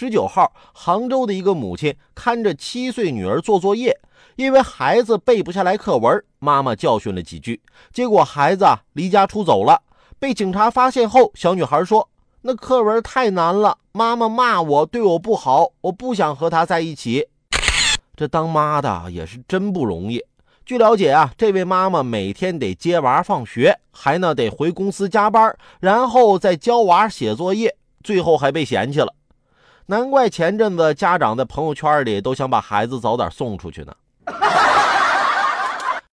十九号，杭州的一个母亲看着七岁女儿做作业，因为孩子背不下来课文，妈妈教训了几句，结果孩子离家出走了。被警察发现后，小女孩说：“那课文太难了，妈妈骂我，对我不好，我不想和他在一起。”这当妈的也是真不容易。据了解啊，这位妈妈每天得接娃放学，还呢得回公司加班，然后再教娃写作业，最后还被嫌弃了。难怪前阵子家长在朋友圈里都想把孩子早点送出去呢。